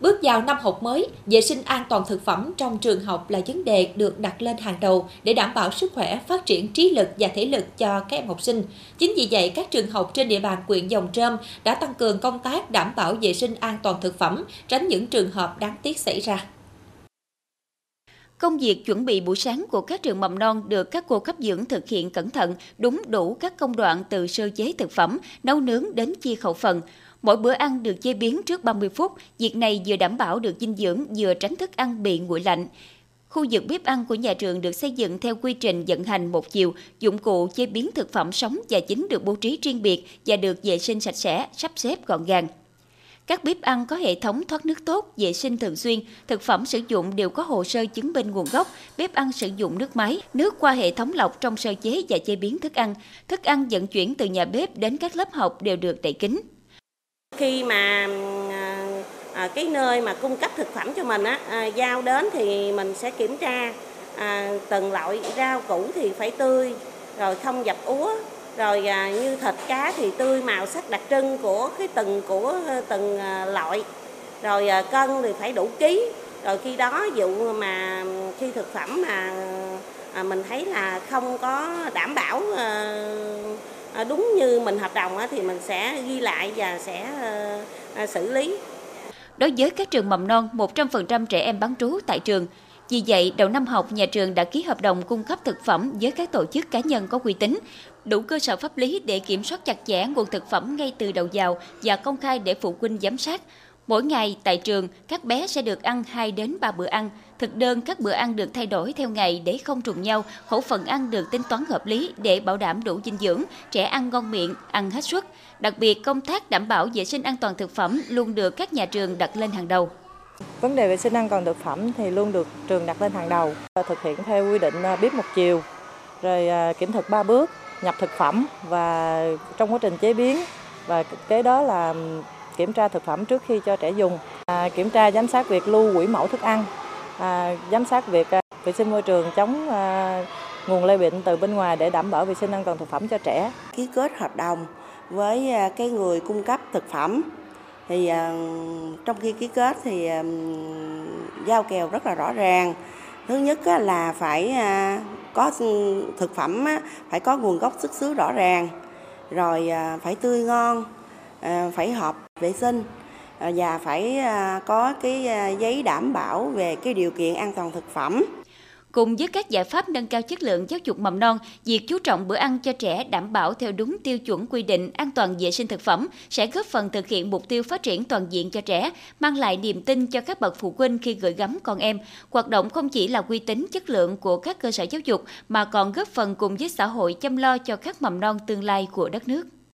Bước vào năm học mới, vệ sinh an toàn thực phẩm trong trường học là vấn đề được đặt lên hàng đầu để đảm bảo sức khỏe, phát triển trí lực và thể lực cho các em học sinh. Chính vì vậy, các trường học trên địa bàn quyện Dòng Trơm đã tăng cường công tác đảm bảo vệ sinh an toàn thực phẩm, tránh những trường hợp đáng tiếc xảy ra. Công việc chuẩn bị buổi sáng của các trường mầm non được các cô cấp dưỡng thực hiện cẩn thận, đúng đủ các công đoạn từ sơ chế thực phẩm, nấu nướng đến chia khẩu phần. Mỗi bữa ăn được chế biến trước 30 phút, việc này vừa đảm bảo được dinh dưỡng vừa tránh thức ăn bị nguội lạnh. Khu vực bếp ăn của nhà trường được xây dựng theo quy trình vận hành một chiều, dụng cụ chế biến thực phẩm sống và chín được bố trí riêng biệt và được vệ sinh sạch sẽ, sắp xếp gọn gàng. Các bếp ăn có hệ thống thoát nước tốt, vệ sinh thường xuyên, thực phẩm sử dụng đều có hồ sơ chứng minh nguồn gốc, bếp ăn sử dụng nước máy, nước qua hệ thống lọc trong sơ chế và chế biến thức ăn. Thức ăn vận chuyển từ nhà bếp đến các lớp học đều được đậy kín. Khi mà à, à, cái nơi mà cung cấp thực phẩm cho mình á à, giao đến thì mình sẽ kiểm tra à, từng loại rau củ thì phải tươi rồi không dập úa rồi à, như thịt cá thì tươi màu sắc đặc trưng của cái từng của ờ, từng à, loại. Rồi à, cân thì phải đủ ký. Rồi khi đó dụ mà khi thực phẩm mà à, mình thấy là không có đảm bảo à, đúng như mình hợp đồng thì mình sẽ ghi lại và sẽ ờ, ờ, xử lý Đối với các trường mầm non, 100% trẻ em bán trú tại trường. Vì vậy, đầu năm học, nhà trường đã ký hợp đồng cung cấp thực phẩm với các tổ chức cá nhân có uy tín, đủ cơ sở pháp lý để kiểm soát chặt chẽ nguồn thực phẩm ngay từ đầu vào và công khai để phụ huynh giám sát. Mỗi ngày tại trường, các bé sẽ được ăn 2 đến 3 bữa ăn. Thực đơn các bữa ăn được thay đổi theo ngày để không trùng nhau, khẩu phần ăn được tính toán hợp lý để bảo đảm đủ dinh dưỡng, trẻ ăn ngon miệng, ăn hết suất. Đặc biệt, công tác đảm bảo vệ sinh an toàn thực phẩm luôn được các nhà trường đặt lên hàng đầu. Vấn đề vệ sinh an toàn thực phẩm thì luôn được trường đặt lên hàng đầu, thực hiện theo quy định à, bếp một chiều, rồi à, kiểm thực 3 bước, nhập thực phẩm và trong quá trình chế biến và kế đó là kiểm tra thực phẩm trước khi cho trẻ dùng, à, kiểm tra giám sát việc lưu quỹ mẫu thức ăn, à, giám sát việc à, vệ sinh môi trường chống à, nguồn lây bệnh từ bên ngoài để đảm bảo vệ sinh an toàn thực phẩm cho trẻ. Ký kết hợp đồng với à, cái người cung cấp thực phẩm. Thì à, trong khi ký kết thì à, giao kèo rất là rõ ràng. Thứ nhất là phải à, có thực phẩm phải có nguồn gốc xuất xứ rõ ràng. Rồi à, phải tươi ngon. À, phải hợp vệ sinh à, và phải à, có cái giấy đảm bảo về cái điều kiện an toàn thực phẩm Cùng với các giải pháp nâng cao chất lượng giáo dục mầm non, việc chú trọng bữa ăn cho trẻ đảm bảo theo đúng tiêu chuẩn quy định an toàn vệ sinh thực phẩm sẽ góp phần thực hiện mục tiêu phát triển toàn diện cho trẻ, mang lại niềm tin cho các bậc phụ huynh khi gửi gắm con em. Hoạt động không chỉ là uy tín chất lượng của các cơ sở giáo dục mà còn góp phần cùng với xã hội chăm lo cho các mầm non tương lai của đất nước.